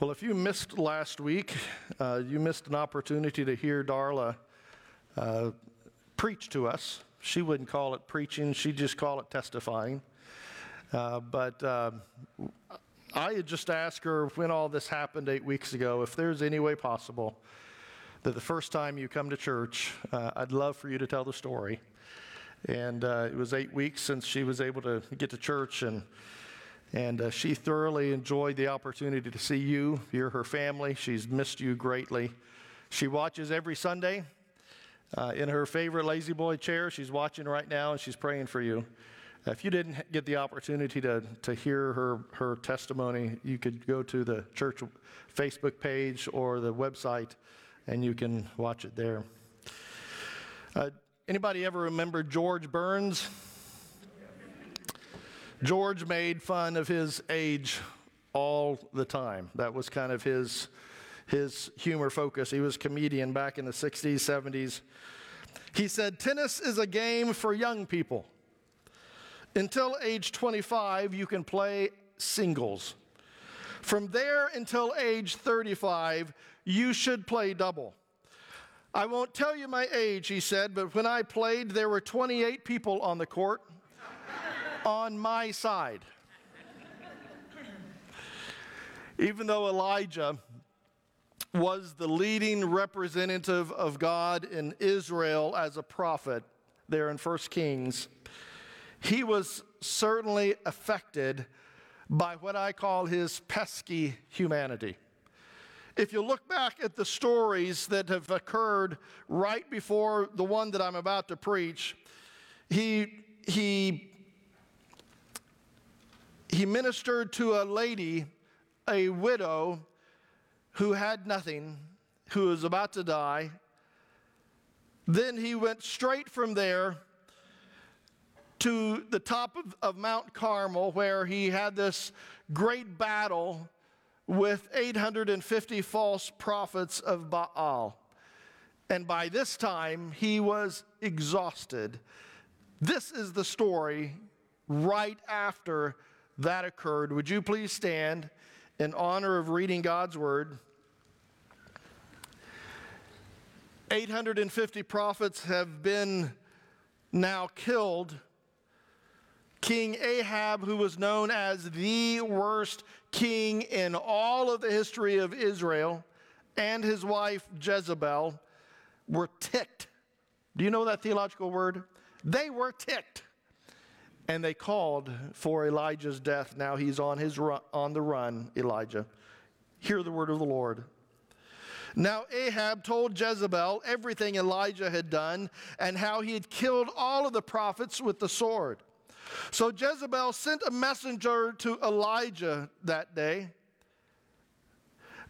Well, if you missed last week, uh, you missed an opportunity to hear Darla uh, preach to us. She wouldn't call it preaching, she'd just call it testifying. Uh, but uh, I had just asked her when all this happened eight weeks ago if there's any way possible that the first time you come to church, uh, I'd love for you to tell the story. And uh, it was eight weeks since she was able to get to church and and uh, she thoroughly enjoyed the opportunity to see you. You're her family. She's missed you greatly. She watches every Sunday uh, in her favorite La-Z-Boy chair. She's watching right now and she's praying for you. If you didn't get the opportunity to, to hear her, her testimony, you could go to the church Facebook page or the website and you can watch it there. Uh, anybody ever remember George Burns? George made fun of his age all the time. That was kind of his, his humor focus. He was a comedian back in the 60s, 70s. He said, Tennis is a game for young people. Until age 25, you can play singles. From there until age 35, you should play double. I won't tell you my age, he said, but when I played, there were 28 people on the court on my side. Even though Elijah was the leading representative of God in Israel as a prophet there in 1 Kings, he was certainly affected by what I call his pesky humanity. If you look back at the stories that have occurred right before the one that I'm about to preach, he, he he ministered to a lady, a widow, who had nothing, who was about to die. Then he went straight from there to the top of, of Mount Carmel, where he had this great battle with 850 false prophets of Baal. And by this time, he was exhausted. This is the story right after that occurred. Would you please stand in honor of reading God's word? 850 prophets have been now killed. King Ahab, who was known as the worst king in all of the history of Israel, and his wife Jezebel were ticked. Do you know that theological word? They were ticked and they called for Elijah's death. Now he's on, his run, on the run, Elijah. Hear the word of the Lord. Now Ahab told Jezebel everything Elijah had done and how he had killed all of the prophets with the sword. So Jezebel sent a messenger to Elijah that day.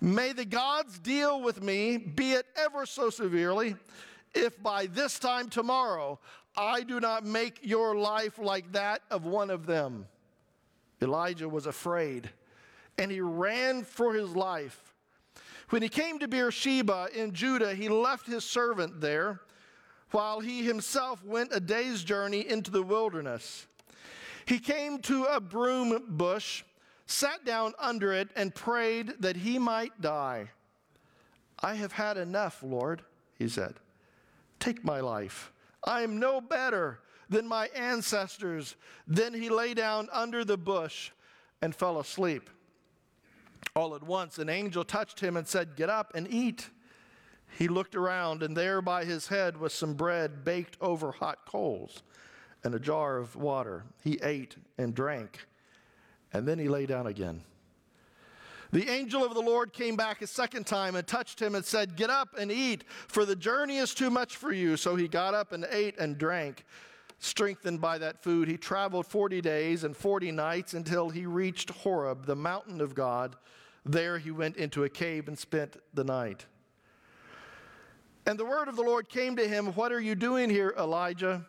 May the gods deal with me, be it ever so severely, if by this time tomorrow I do not make your life like that of one of them. Elijah was afraid and he ran for his life. When he came to Beersheba in Judah, he left his servant there while he himself went a day's journey into the wilderness. He came to a broom bush, sat down under it, and prayed that he might die. I have had enough, Lord, he said. Take my life. I am no better than my ancestors. Then he lay down under the bush and fell asleep. All at once, an angel touched him and said, Get up and eat. He looked around, and there by his head was some bread baked over hot coals and a jar of water. He ate and drank, and then he lay down again. The angel of the Lord came back a second time and touched him and said, Get up and eat, for the journey is too much for you. So he got up and ate and drank. Strengthened by that food, he traveled 40 days and 40 nights until he reached Horeb, the mountain of God. There he went into a cave and spent the night. And the word of the Lord came to him, What are you doing here, Elijah?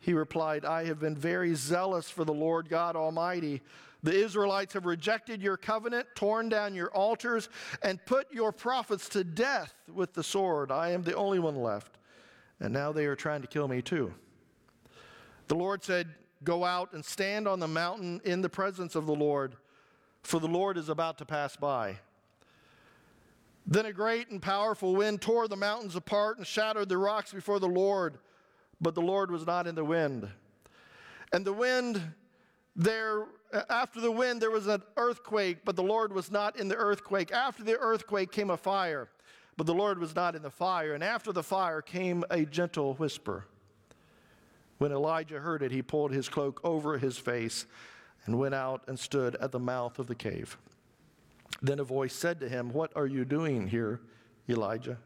He replied, I have been very zealous for the Lord God Almighty. The Israelites have rejected your covenant, torn down your altars, and put your prophets to death with the sword. I am the only one left. And now they are trying to kill me too. The Lord said, Go out and stand on the mountain in the presence of the Lord, for the Lord is about to pass by. Then a great and powerful wind tore the mountains apart and shattered the rocks before the Lord, but the Lord was not in the wind. And the wind there, after the wind, there was an earthquake, but the Lord was not in the earthquake. After the earthquake came a fire, but the Lord was not in the fire. And after the fire came a gentle whisper. When Elijah heard it, he pulled his cloak over his face and went out and stood at the mouth of the cave. Then a voice said to him, What are you doing here, Elijah?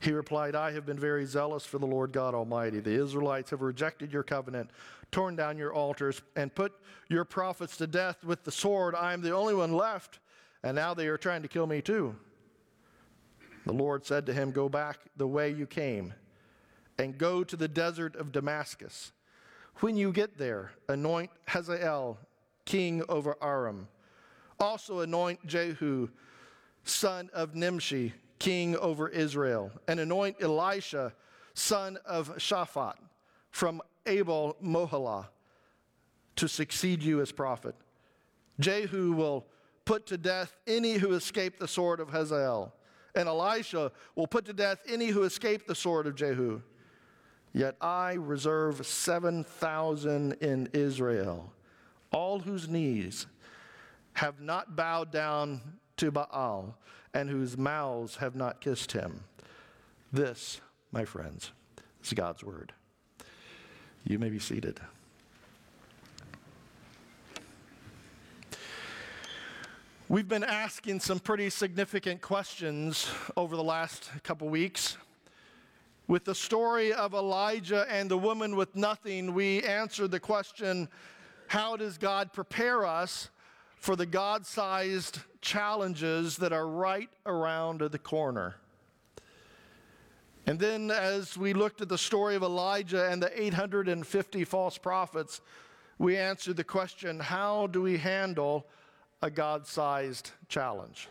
He replied, I have been very zealous for the Lord God Almighty. The Israelites have rejected your covenant, torn down your altars, and put your prophets to death with the sword. I am the only one left, and now they are trying to kill me too. The Lord said to him, Go back the way you came, and go to the desert of Damascus. When you get there, anoint Hazael king over Aram. Also anoint Jehu, son of Nimshi, king over Israel, and anoint Elisha, son of Shaphat, from Abel Meholah, to succeed you as prophet. Jehu will put to death any who escape the sword of Hazael, and Elisha will put to death any who escape the sword of Jehu. Yet I reserve 7,000 in Israel, all whose knees have not bowed down to Baal and whose mouths have not kissed him. This, my friends, is God's word. You may be seated. We've been asking some pretty significant questions over the last couple weeks. With the story of Elijah and the woman with nothing, we answered the question how does God prepare us for the God sized challenges that are right around the corner. And then, as we looked at the story of Elijah and the 850 false prophets, we answered the question how do we handle a God sized challenge?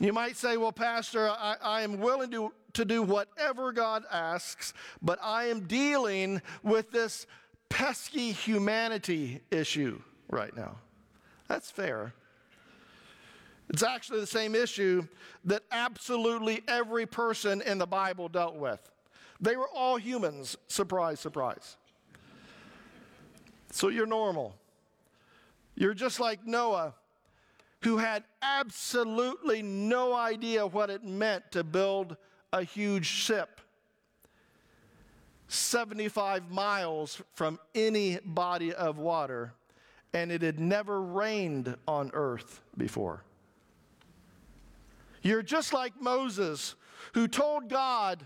You might say, well, Pastor, I, I, am willing to, to do whatever God asks, but I am dealing with this pesky humanity issue right now. That's fair. It's actually the same issue that absolutely every person in the Bible dealt with. They were all humans. Surprise, surprise. So you're normal. You're just like Noah, who had absolutely no idea what it meant to build a huge ship 75 miles from any body of water, and it had never rained on earth before. You're just like Moses, who told God,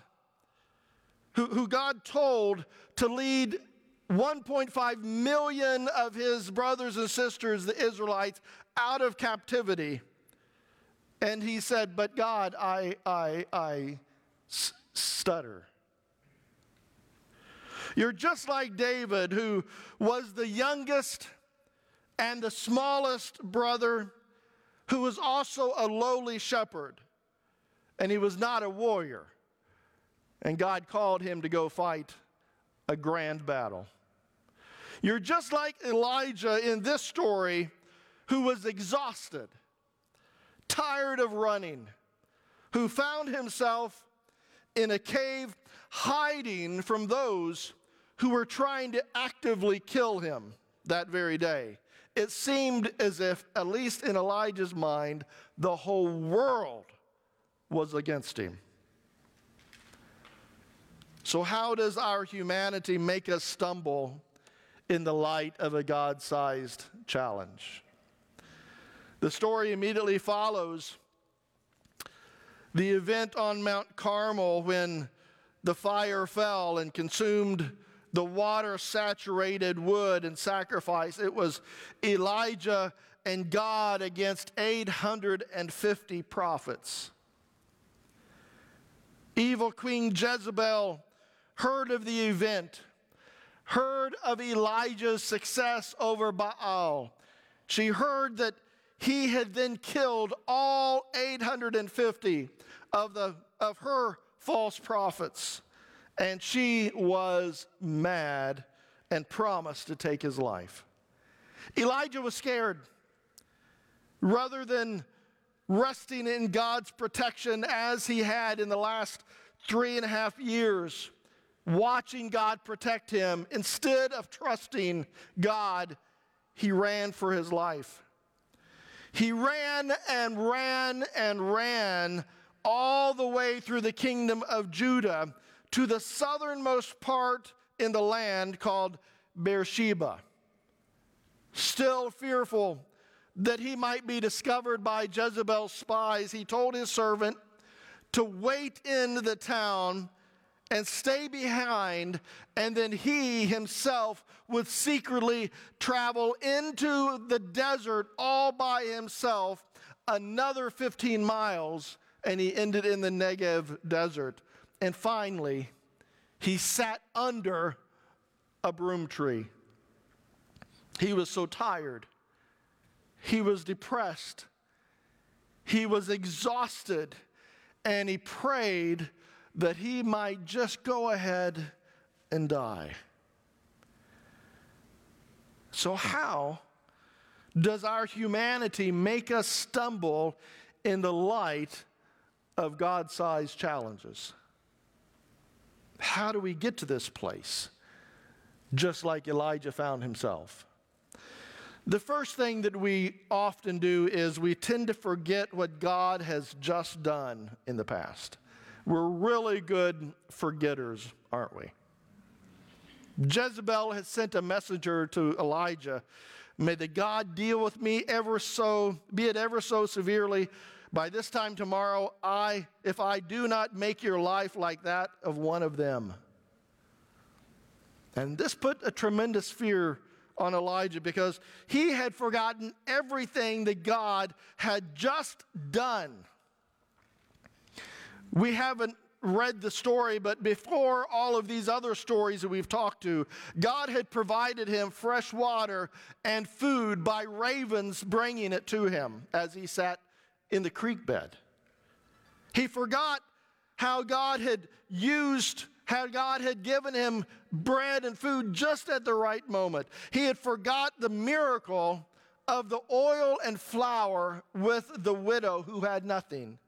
who, who God told to lead 1.5 million of his brothers and sisters, the Israelites, out of captivity. And he said, But God, I, I, I stutter. You're just like David, who was the youngest and the smallest brother who was also a lowly shepherd, and he was not a warrior. And God called him to go fight a grand battle. You're just like Elijah in this story, who was exhausted, tired of running, who found himself in a cave hiding from those who were trying to actively kill him that very day it seemed as if, at least in Elijah's mind, the whole world was against him. So, how does our humanity make us stumble in the light of a God sized challenge? The story immediately follows the event on Mount Carmel when the fire fell and consumed the water saturated wood and sacrifice. It was Elijah and God against 850 prophets. Evil Queen Jezebel heard of the event, heard of Elijah's success over Baal. She heard that he had then killed all 850 of, the, of her false prophets. And she was mad and promised to take his life. Elijah was scared. Rather than resting in God's protection as he had in the last three and a half years, watching God protect him, instead of trusting God, he ran for his life. He ran and ran and ran all the way through the kingdom of Judah to the southernmost part in the land called Beersheba. Still fearful that he might be discovered by Jezebel's spies, he told his servant to wait in the town and stay behind, and then he himself would secretly travel into the desert all by himself another 15 miles, and he ended in the Negev desert. And finally, he sat under a broom tree. He was so tired. He was depressed. He was exhausted. And he prayed that he might just go ahead and die. So, how does our humanity make us stumble in the light of God sized challenges? How do we get to this place? Just like Elijah found himself. The first thing that we often do is we tend to forget what God has just done in the past. We're really good forgetters, aren't we? Jezebel has sent a messenger to Elijah. May the God deal with me ever so, be it ever so severely. By this time tomorrow, I, if I do not make your life like that of one of them. And this put a tremendous fear on Elijah because he had forgotten everything that God had just done. We haven't read the story, but before all of these other stories that we've talked to, God had provided him fresh water and food by ravens bringing it to him as he sat in the creek bed. He forgot how God had used how God had given him bread and food just at the right moment. He had forgot the miracle of the oil and flour with the widow who had nothing.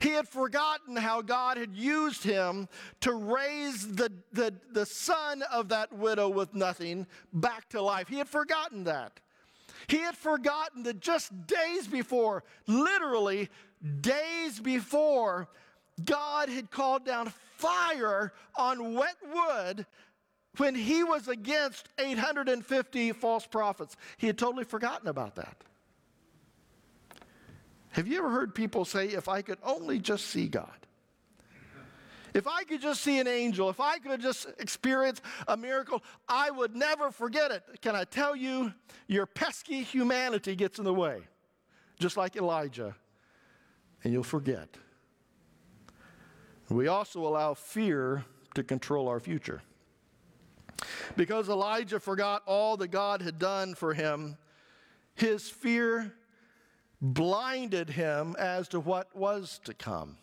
He had forgotten how God had used him to raise the, the, the son of that widow with nothing back to life. He had forgotten that. He had forgotten that just days before, literally days before, God had called down fire on wet wood when he was against 850 false prophets. He had totally forgotten about that. Have you ever heard people say, if I could only just see God? If I could just see an angel, if I could just experience a miracle, I would never forget it. Can I tell you, your pesky humanity gets in the way, just like Elijah, and you'll forget. We also allow fear to control our future. Because Elijah forgot all that God had done for him, his fear blinded him as to what was to come.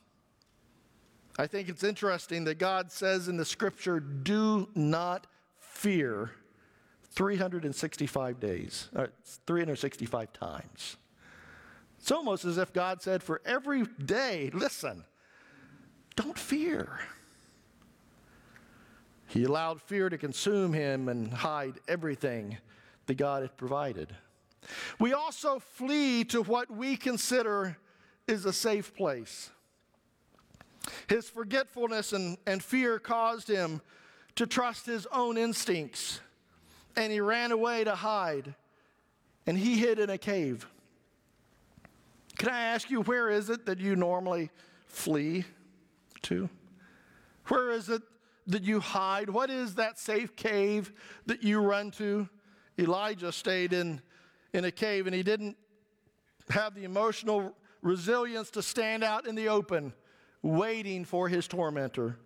I think it's interesting that God says in the scripture, do not fear 365 days, uh, 365 times. It's almost as if God said, for every day, listen, don't fear. He allowed fear to consume him and hide everything that God had provided. We also flee to what we consider is a safe place. His forgetfulness and, and fear caused him to trust his own instincts, and he ran away to hide, and he hid in a cave. Can I ask you, where is it that you normally flee? to? Where is it that you hide? What is that safe cave that you run to? Elijah stayed in, in a cave and he didn't have the emotional resilience to stand out in the open waiting for his tormentor.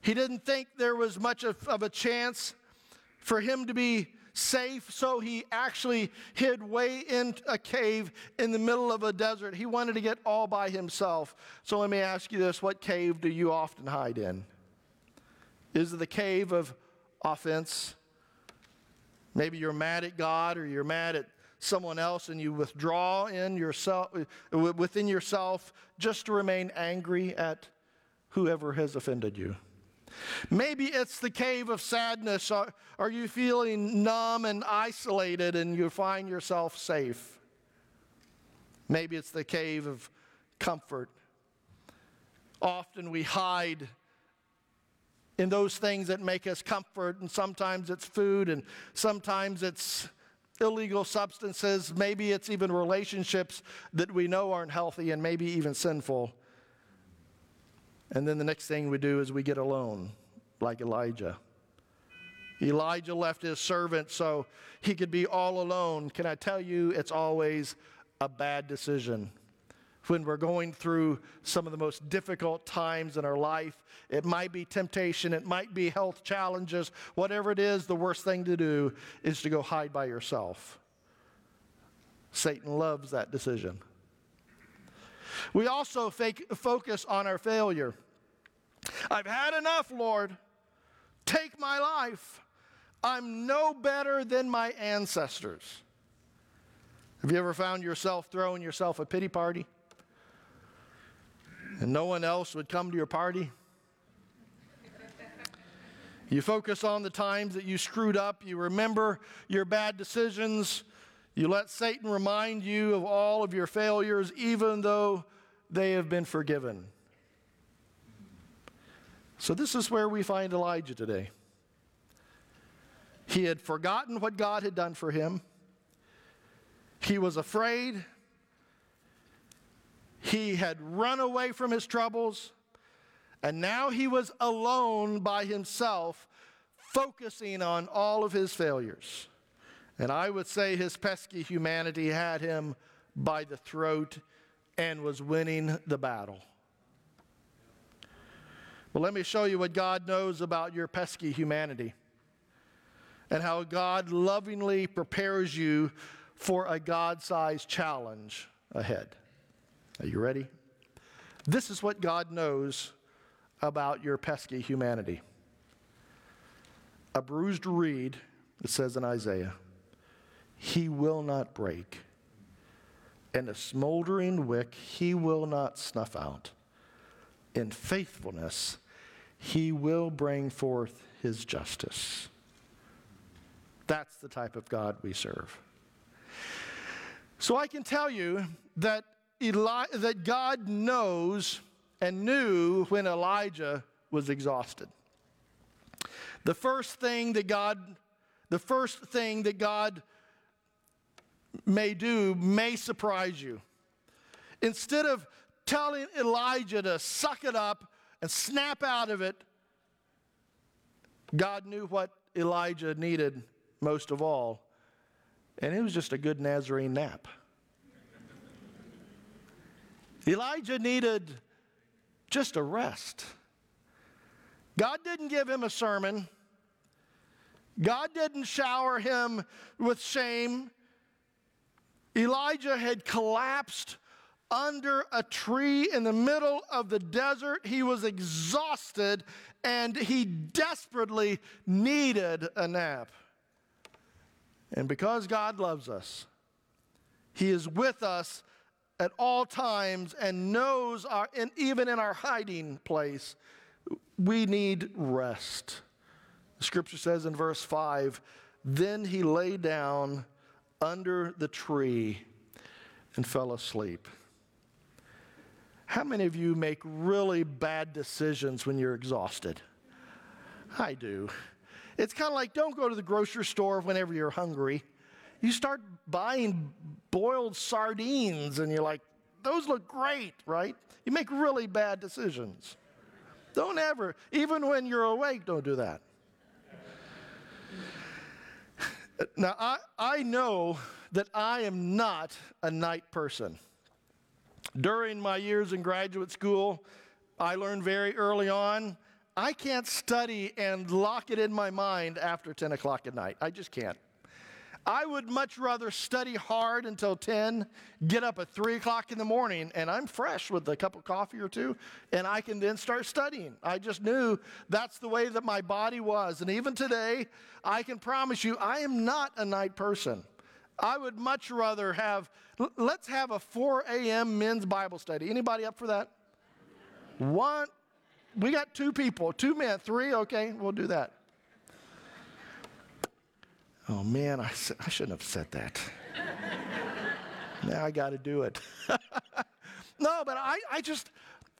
He didn't think there was much of, of a chance for him to be safe, so he actually hid way in a cave in the middle of a desert. He wanted to get all by himself. So let me ask you this what cave do you often hide in? Is it the cave of offense? Maybe you're mad at God or you're mad at someone else and you withdraw in yourself, uh, within yourself just to remain angry at whoever has offended you. Maybe it's the cave of sadness. Are, are you feeling numb and isolated and you find yourself safe? Maybe it's the cave of comfort. Often we hide in those things that make us comfort, and sometimes it's food, and sometimes it's illegal substances. Maybe it's even relationships that we know aren't healthy and maybe even sinful. And then the next thing we do is we get alone, like Elijah. Elijah left his servant so he could be all alone. Can I tell you, it's always a bad decision when we're going through some of the most difficult times in our life. It might be temptation, it might be health challenges, whatever it is, the worst thing to do is to go hide by yourself. Satan loves that decision. We also focus on our failure. I've had enough, Lord. Take my life. I'm no better than my ancestors. Have you ever found yourself throwing yourself a pity party? And no one else would come to your party. You focus on the times that you screwed up. You remember your bad decisions. You let Satan remind you of all of your failures, even though they have been forgiven. So, this is where we find Elijah today. He had forgotten what God had done for him, he was afraid, he had run away from his troubles, and now he was alone by himself, focusing on all of his failures. And I would say his pesky humanity had him by the throat and was winning the battle. Well, let me show you what God knows about your pesky humanity and how God lovingly prepares you for a God sized challenge ahead. Are you ready? This is what God knows about your pesky humanity. A bruised reed, it says in Isaiah, he will not break, and a smoldering wick he will not snuff out. In faithfulness, he will bring forth his justice. That's the type of God we serve. So I can tell you that Eli- that God knows and knew when Elijah was exhausted. The first thing that God, the first thing that God may do may surprise you. Instead of telling Elijah to suck it up and snap out of it, God knew what Elijah needed most of all, and it was just a good Nazarene nap. Elijah needed just a rest. God didn't give him a sermon. God didn't shower him with shame. Elijah had collapsed under a tree in the middle of the desert. He was exhausted and he desperately needed a nap. And because God loves us, He is with us at all times and knows our, and even in our hiding place, we need rest. The scripture says in verse 5 Then he lay down under the tree and fell asleep. How many of you make really bad decisions when you're exhausted? I do. It's kind of like don't go to the grocery store whenever you're hungry. You start buying boiled sardines and you're like, those look great, right? You make really bad decisions. Don't ever, even when you're awake, don't do that. Now, I, I know that I am not a night person. During my years in graduate school, I learned very early on I can't study and lock it in my mind after 10 o'clock at night. I just can't. I would much rather study hard until 10, get up at 3 o'clock in the morning, and I'm fresh with a cup of coffee or two, and I can then start studying. I just knew that's the way that my body was. And even today, I can promise you, I am not a night person. I would much rather have, let's have a 4 a.m. men's Bible study. Anybody up for that? One, we got two people, two men, three, okay, we'll do that. Oh man, I, I shouldn't have said that. now I got to do it. no, but I, I just,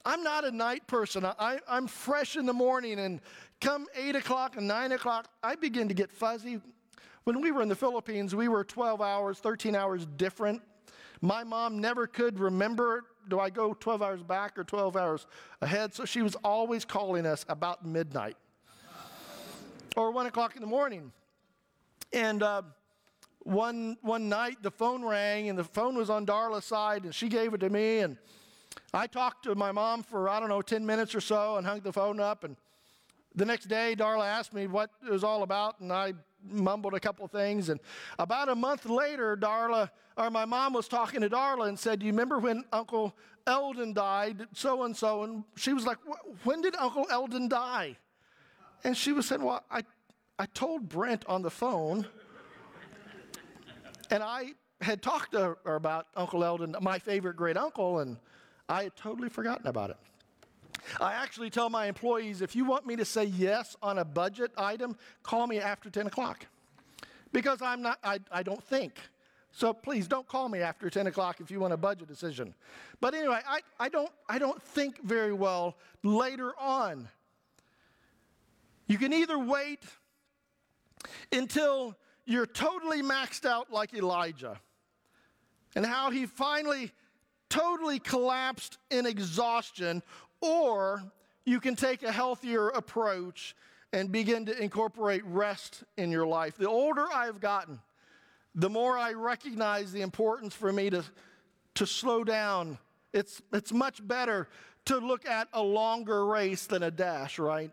I'm not a night person. I, I'm fresh in the morning, and come 8 o'clock and 9 o'clock, I begin to get fuzzy. When we were in the Philippines, we were 12 hours, 13 hours different. My mom never could remember do I go 12 hours back or 12 hours ahead? So she was always calling us about midnight or 1 o'clock in the morning. And uh, one, one night the phone rang and the phone was on Darla's side and she gave it to me. And I talked to my mom for, I don't know, 10 minutes or so and hung the phone up. And the next day, Darla asked me what it was all about, and I mumbled a couple things. And about a month later, Darla, or my mom was talking to Darla and said, Do you remember when Uncle Eldon died, so and so? And she was like, When did Uncle Eldon die? And she was saying, Well, I, I told Brent on the phone, and I had talked to her about Uncle Eldon, my favorite great uncle, and I had totally forgotten about it. I actually tell my employees if you want me to say yes on a budget item, call me after 10 o'clock. Because I'm not, I, I don't think. So please don't call me after 10 o'clock if you want a budget decision. But anyway, I, I, don't, I don't think very well later on. You can either wait until you're totally maxed out like Elijah and how he finally totally collapsed in exhaustion, or you can take a healthier approach and begin to incorporate rest in your life. The older I've gotten, the more I recognize the importance for me to, to slow down. It's, it's much better to look at a longer race than a dash, right?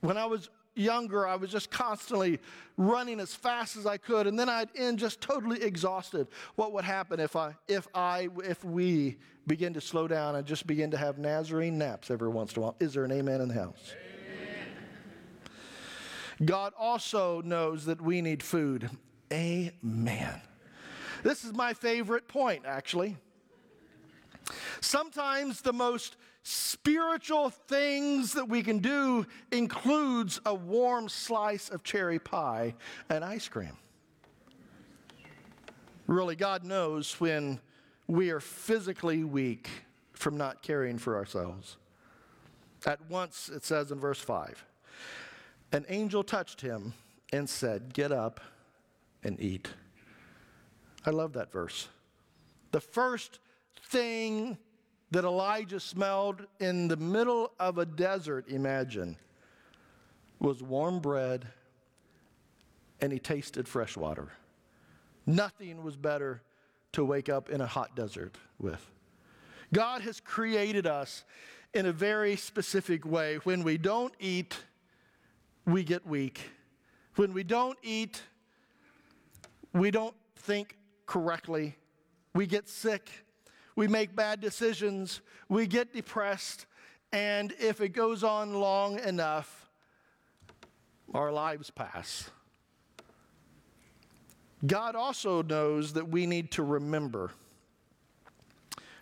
When I was younger, I was just constantly running as fast as I could, and then I'd end just totally exhausted. What would happen if I, if I, if we begin to slow down and just begin to have Nazarene naps every once in a while? Is there an amen in the house? Amen. God also knows that we need food. Amen. This is my favorite point, actually. Sometimes the most spiritual things that we can do includes a warm slice of cherry pie and ice cream. Really, God knows when we are physically weak from not caring for ourselves. At once, it says in verse 5 an angel touched him and said, Get up and eat. I love that verse. The first thing that Elijah smelled in the middle of a desert, imagine, was warm bread and he tasted fresh water. Nothing was better to wake up in a hot desert with. God has created us in a very specific way. When we don't eat, we get weak. When we don't eat, we don't think correctly. We get sick we make bad decisions, we get depressed, and if it goes on long enough, our lives pass. God also knows that we need to remember.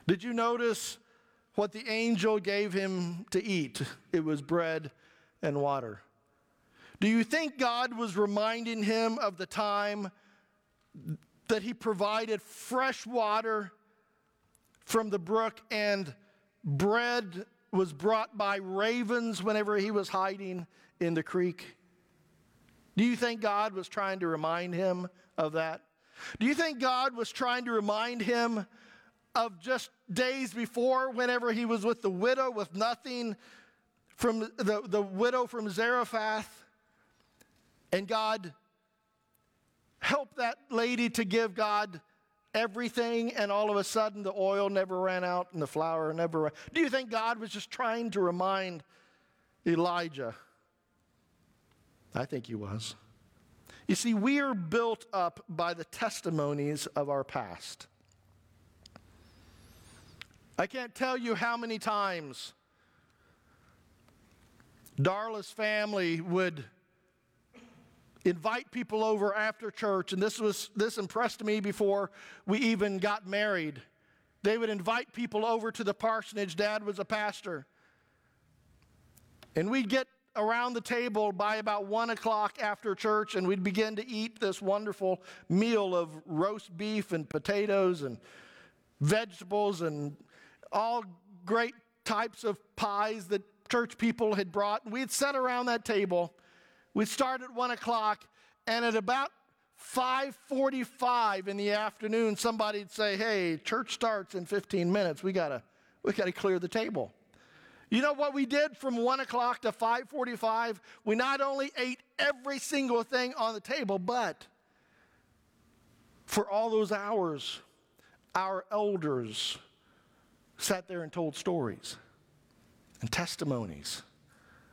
Did you notice what the angel gave him to eat? It was bread and water. Do you think God was reminding him of the time that he provided fresh water from the brook, and bread was brought by ravens whenever he was hiding in the creek? Do you think God was trying to remind him of that? Do you think God was trying to remind him of just days before, whenever he was with the widow with nothing from the, the widow from Zarephath? And God helped that lady to give God everything, and all of a sudden the oil never ran out and the flour never ran. Do you think God was just trying to remind Elijah? I think he was. You see, we are built up by the testimonies of our past. I can't tell you how many times Darla's family would invite people over after church, and this was this impressed me before we even got married. They would invite people over to the parsonage. Dad was a pastor. And we'd get around the table by about one o'clock after church, and we'd begin to eat this wonderful meal of roast beef and potatoes and vegetables and all great types of pies that church people had brought. And we'd sit around that table. We'd start at one o'clock, and at about 5:45 in the afternoon, somebody'd say, "Hey, church starts in 15 minutes. We gotta, we gotta clear the table." You know what we did from 1 o'clock to 5:45? We not only ate every single thing on the table, but for all those hours, our elders sat there and told stories and testimonies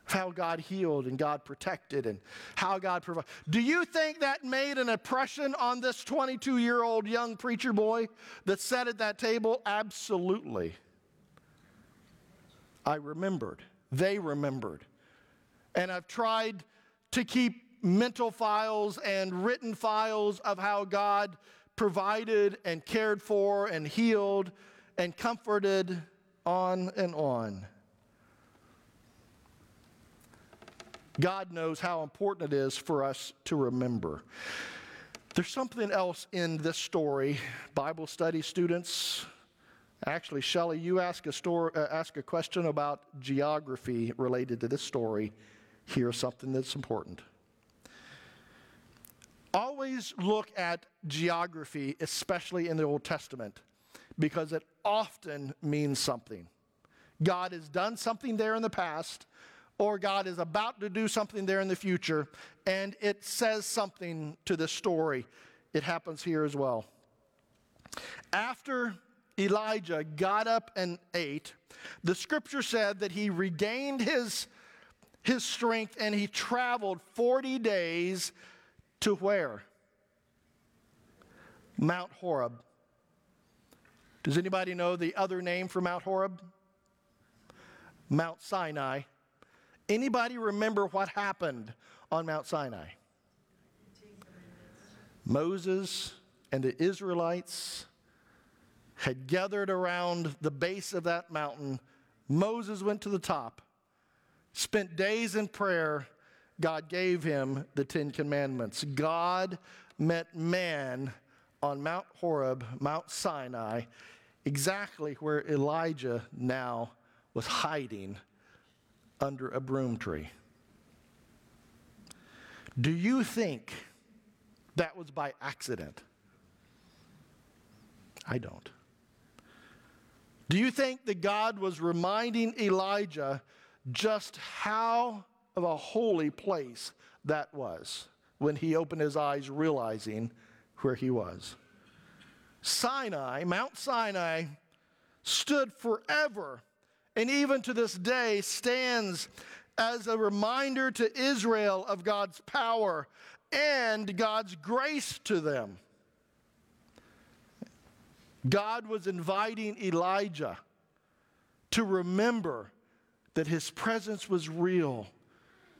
how God healed and God protected and how God provided. Do you think that made an impression on this 22 year old young preacher boy that sat at that table? Absolutely. I remembered. They remembered. And I've tried to keep mental files and written files of how God provided and cared for and healed and comforted on and on. God knows how important it is for us to remember. There's something else in this story, Bible study students. Actually, Shelley, you ask a, story, uh, ask a question about geography related to this story. Here's something that's important. Always look at geography, especially in the Old Testament, because it often means something. God has done something there in the past, or God is about to do something there in the future, and it says something to the story. It happens here as well. After Elijah got up and ate, the scripture said that he regained his, his strength and he traveled 40 days to where? Mount Horeb. Does anybody know the other name for Mount Horeb? Mount Sinai. Anybody remember what happened on Mount Sinai? Moses and the Israelites had gathered around the base of that mountain. Moses went to the top, spent days in prayer. God gave him the Ten Commandments. God met man on Mount Horeb, Mount Sinai, exactly where Elijah now was hiding under a broom tree. Do you think that was by accident? I don't. Do you think that God was reminding Elijah just how of a holy place that was when he opened his eyes, realizing where he was? Sinai, Mount Sinai, stood forever and even to this day stands as a reminder to Israel of God's power and God's grace to them. God was inviting Elijah to remember that his presence was real.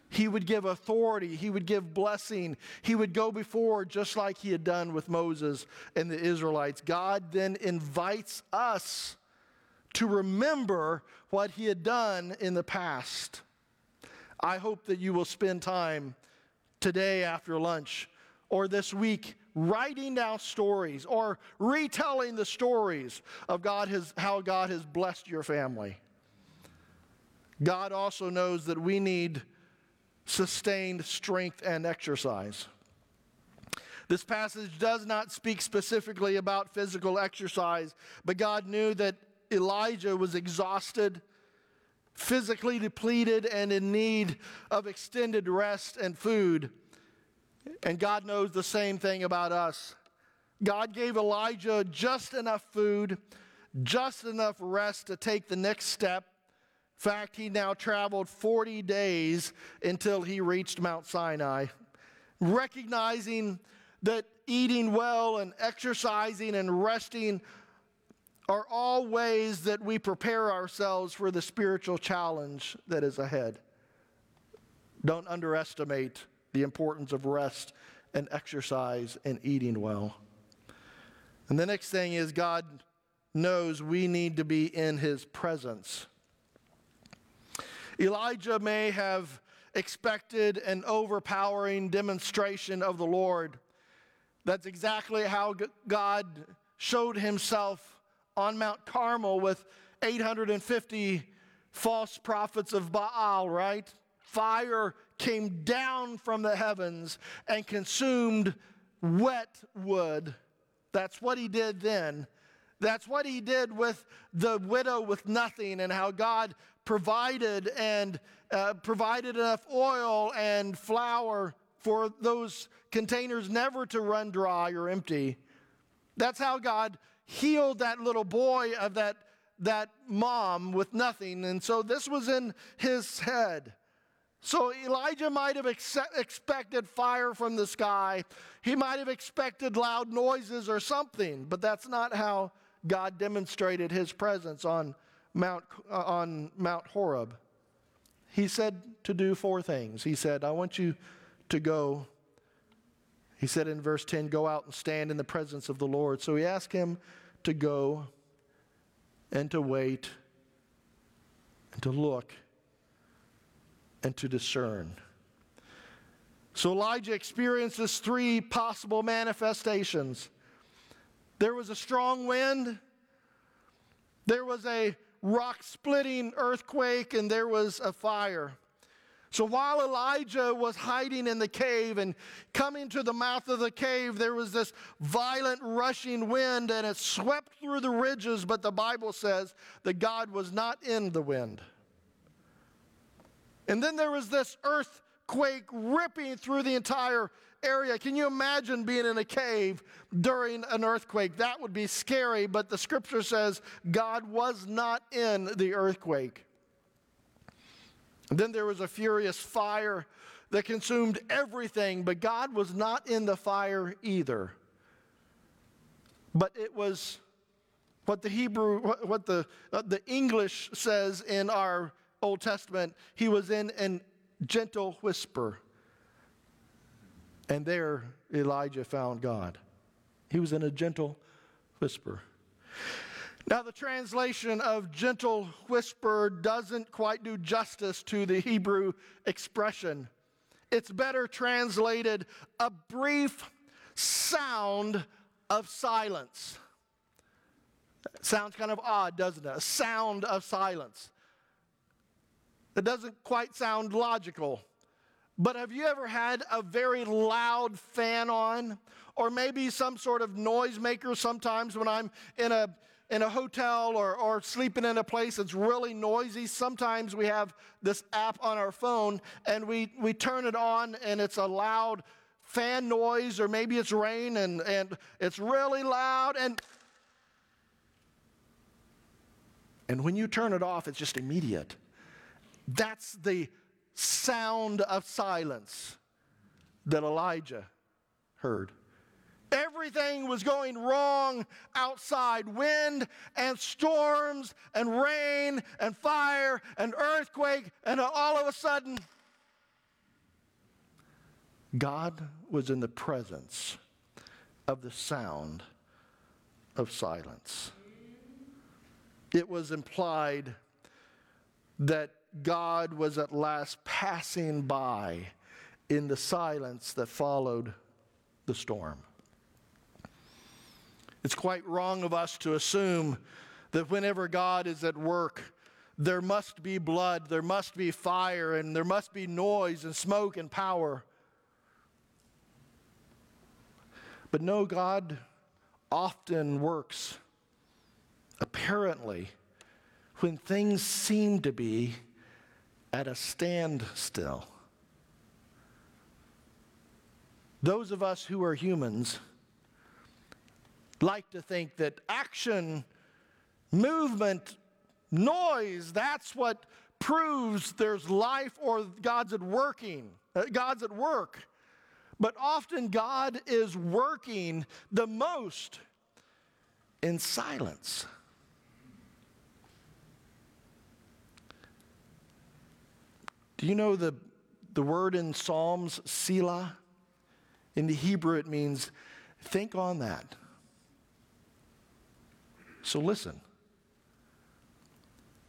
He would give authority, he would give blessing, he would go before just like he had done with Moses and the Israelites. God then invites us to remember what he had done in the past. I hope that you will spend time today after lunch or this week writing down stories or retelling the stories of God has, how God has blessed your family. God also knows that we need sustained strength and exercise. This passage does not speak specifically about physical exercise, but God knew that Elijah was exhausted, physically depleted, and in need of extended rest and food. And God knows the same thing about us. God gave Elijah just enough food, just enough rest to take the next step. In fact, he now traveled 40 days until he reached Mount Sinai, recognizing that eating well and exercising and resting are all ways that we prepare ourselves for the spiritual challenge that is ahead. Don't underestimate the importance of rest and exercise and eating well. And the next thing is God knows we need to be in his presence. Elijah may have expected an overpowering demonstration of the Lord. That's exactly how God showed himself on Mount Carmel with 850 false prophets of Baal, right? Fire came down from the heavens and consumed wet wood. That's what he did then. That's what he did with the widow with nothing and how God provided and uh, provided enough oil and flour for those containers never to run dry or empty. That's how God healed that little boy of that, that mom with nothing. And so this was in his head. So Elijah might have ex- expected fire from the sky. He might have expected loud noises or something, but that's not how God demonstrated his presence on Mount, uh, on Mount Horeb. He said to do four things. He said, I want you to go. He said in verse 10, go out and stand in the presence of the Lord. So he asked him to go and to wait and to look and to discern. So Elijah experiences three possible manifestations there was a strong wind, there was a rock splitting earthquake, and there was a fire. So while Elijah was hiding in the cave and coming to the mouth of the cave, there was this violent rushing wind and it swept through the ridges, but the Bible says that God was not in the wind. And then there was this earthquake ripping through the entire area. Can you imagine being in a cave during an earthquake? That would be scary, but the scripture says God was not in the earthquake. Then there was a furious fire that consumed everything, but God was not in the fire either. But it was what the Hebrew, what the, uh, the English says in our Old Testament, he was in a gentle whisper. And there Elijah found God. He was in a gentle whisper. Now, the translation of gentle whisper doesn't quite do justice to the Hebrew expression. It's better translated a brief sound of silence. Sounds kind of odd, doesn't it? A sound of silence. It doesn't quite sound logical. But have you ever had a very loud fan on? Or maybe some sort of noisemaker sometimes when I'm in a in a hotel or, or sleeping in a place that's really noisy, sometimes we have this app on our phone and we, we turn it on and it's a loud fan noise, or maybe it's rain and, and it's really loud. And, and when you turn it off, it's just immediate. That's the sound of silence that Elijah heard. Everything was going wrong outside wind and storms and rain and fire and earthquake, and all of a sudden, God was in the presence of the sound of silence. It was implied that God was at last passing by in the silence that followed the storm. It's quite wrong of us to assume that whenever God is at work, there must be blood, there must be fire, and there must be noise and smoke and power. But no, God often works, apparently, when things seem to be at a standstill. Those of us who are humans, like to think that action, movement, noise, that's what proves there's life or God's at working. Uh, God's at work. But often God is working the most in silence. Do you know the, the word in Psalms, Selah, in the Hebrew it means think on that. So listen.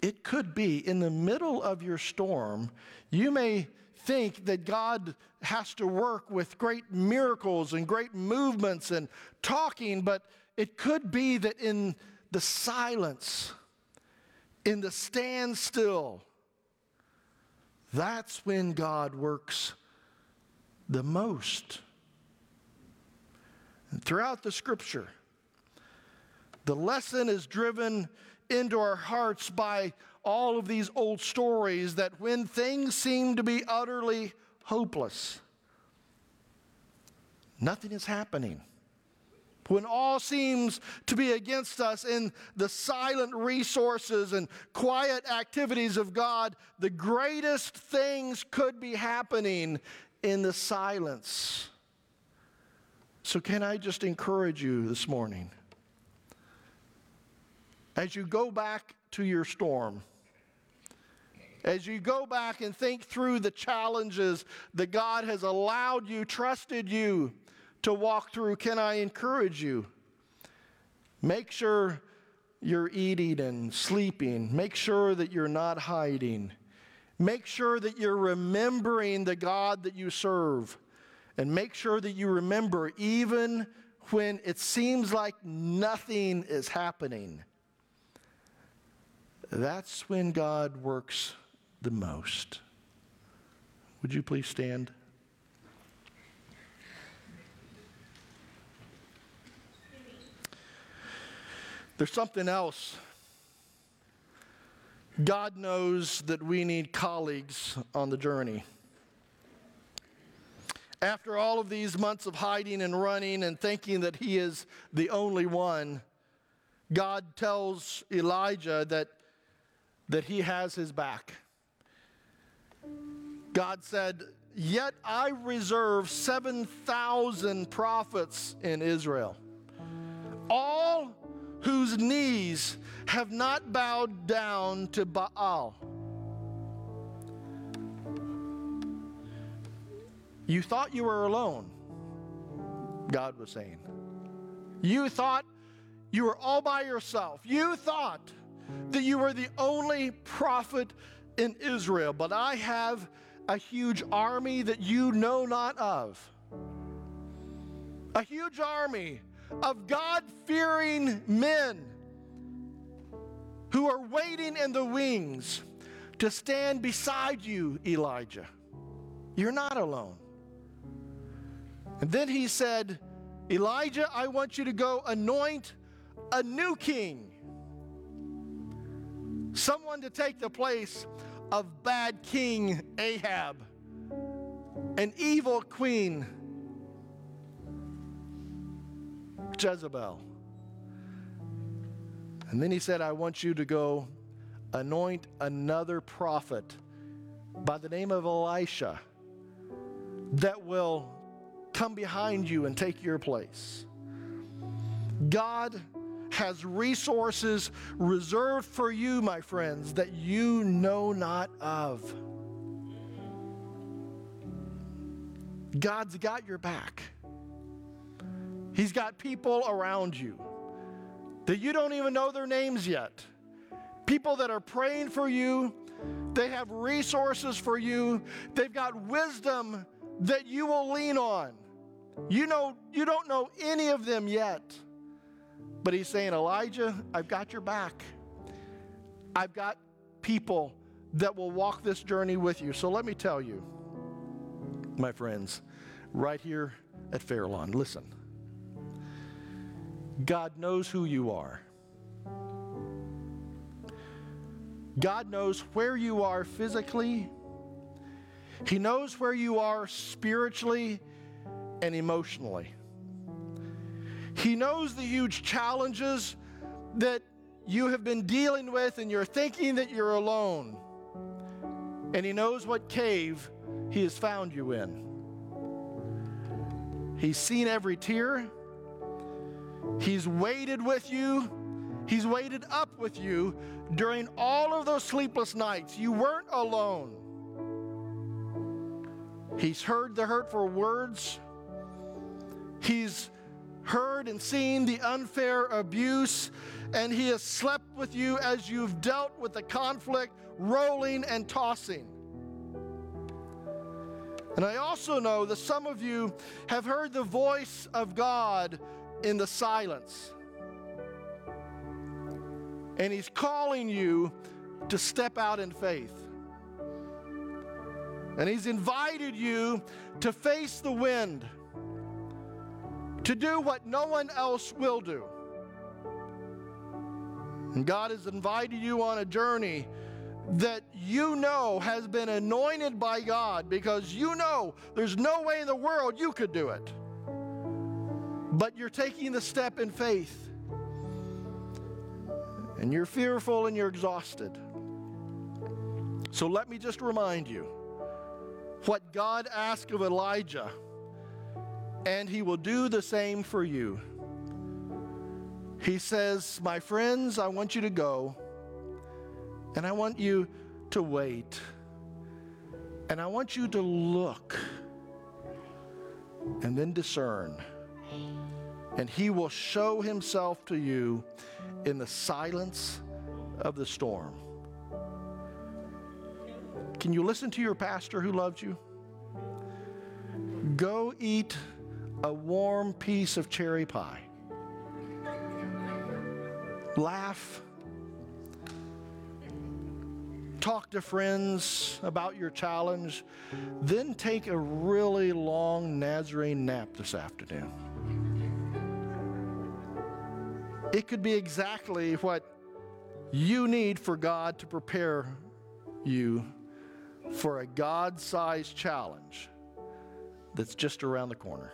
It could be in the middle of your storm, you may think that God has to work with great miracles and great movements and talking, but it could be that in the silence, in the standstill, that's when God works the most. And throughout the scripture, the lesson is driven into our hearts by all of these old stories that when things seem to be utterly hopeless, nothing is happening. When all seems to be against us in the silent resources and quiet activities of God, the greatest things could be happening in the silence. So, can I just encourage you this morning? As you go back to your storm, as you go back and think through the challenges that God has allowed you, trusted you to walk through, can I encourage you? Make sure you're eating and sleeping. Make sure that you're not hiding. Make sure that you're remembering the God that you serve. And make sure that you remember even when it seems like nothing is happening. That's when God works the most. Would you please stand? There's something else. God knows that we need colleagues on the journey. After all of these months of hiding and running and thinking that he is the only one, God tells Elijah that, that he has his back. God said, Yet I reserve 7,000 prophets in Israel, all whose knees have not bowed down to Baal. You thought you were alone, God was saying. You thought you were all by yourself. You thought that you were the only prophet in Israel, but I have a huge army that you know not of. A huge army of God fearing men who are waiting in the wings to stand beside you, Elijah. You're not alone. And then he said, Elijah, I want you to go anoint a new king, someone to take the place of bad King Ahab, an evil queen Jezebel. And then he said, I want you to go anoint another prophet by the name of Elisha that will come behind you and take your place. God has resources reserved for you, my friends, that you know not of. God's got your back. He's got people around you that you don't even know their names yet. People that are praying for you, they have resources for you, they've got wisdom that you will lean on. You know, you don't know any of them yet. But he's saying, Elijah, I've got your back. I've got people that will walk this journey with you. So let me tell you, my friends, right here at Fairlawn, listen. God knows who you are. God knows where you are physically. He knows where you are spiritually and emotionally. He knows the huge challenges that you have been dealing with, and you're thinking that you're alone. And He knows what cave He has found you in. He's seen every tear, He's waited with you, He's waited up with you during all of those sleepless nights. You weren't alone. He's heard the hurtful words. He's heard and seen the unfair abuse, and He has slept with you as you've dealt with the conflict, rolling and tossing. And I also know that some of you have heard the voice of God in the silence. And He's calling you to step out in faith. And He's invited you to face the wind, to do what no one else will do. And God has invited you on a journey that you know has been anointed by God because you know there's no way in the world you could do it. But you're taking the step in faith. And you're fearful and you're exhausted. So let me just remind you what God asked of Elijah, and he will do the same for you. He says, My friends, I want you to go, and I want you to wait, and I want you to look, and then discern. And he will show himself to you in the silence of the storm. Can you listen to your pastor who loves you? Go eat a warm piece of cherry pie. Laugh. Talk to friends about your challenge. Then take a really long Nazarene nap this afternoon. It could be exactly what you need for God to prepare you for a God sized challenge that's just around the corner.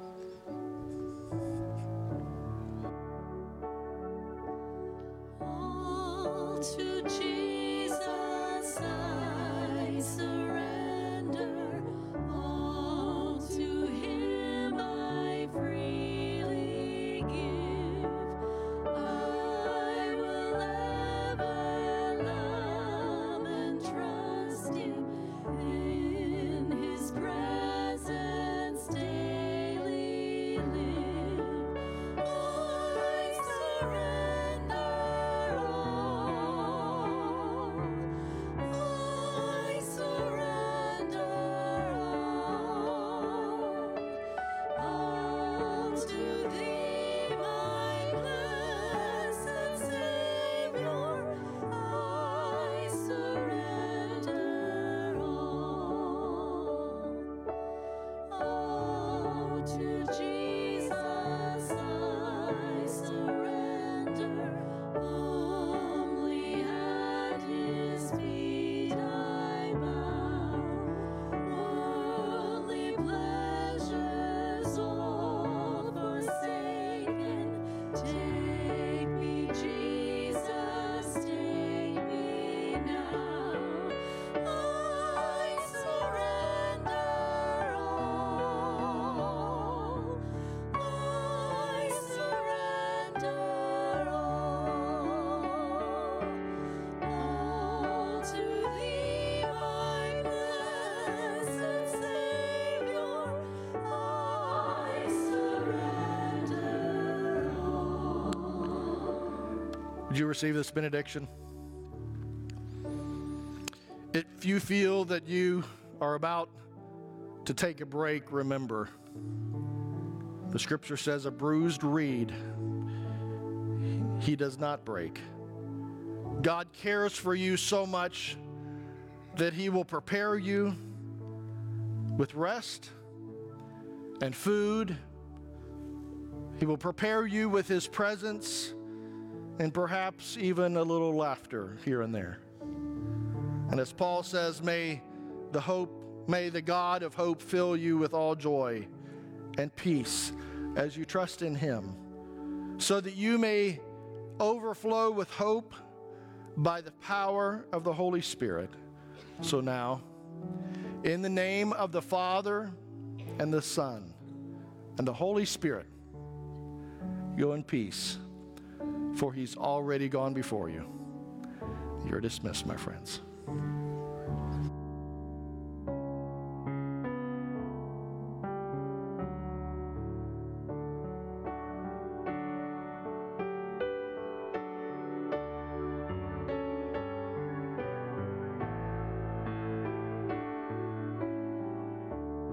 Would you receive this benediction? If you feel that you are about to take a break, remember the scripture says, a bruised reed he does not break. God cares for you so much that he will prepare you with rest and food. He will prepare you with his presence and perhaps even a little laughter here and there. And as Paul says, may the hope, may the God of hope fill you with all joy and peace as you trust in him, so that you may overflow with hope by the power of the Holy Spirit. So now, in the name of the Father and the Son and the Holy Spirit, go in peace, for he's already gone before you. You're dismissed, my friends.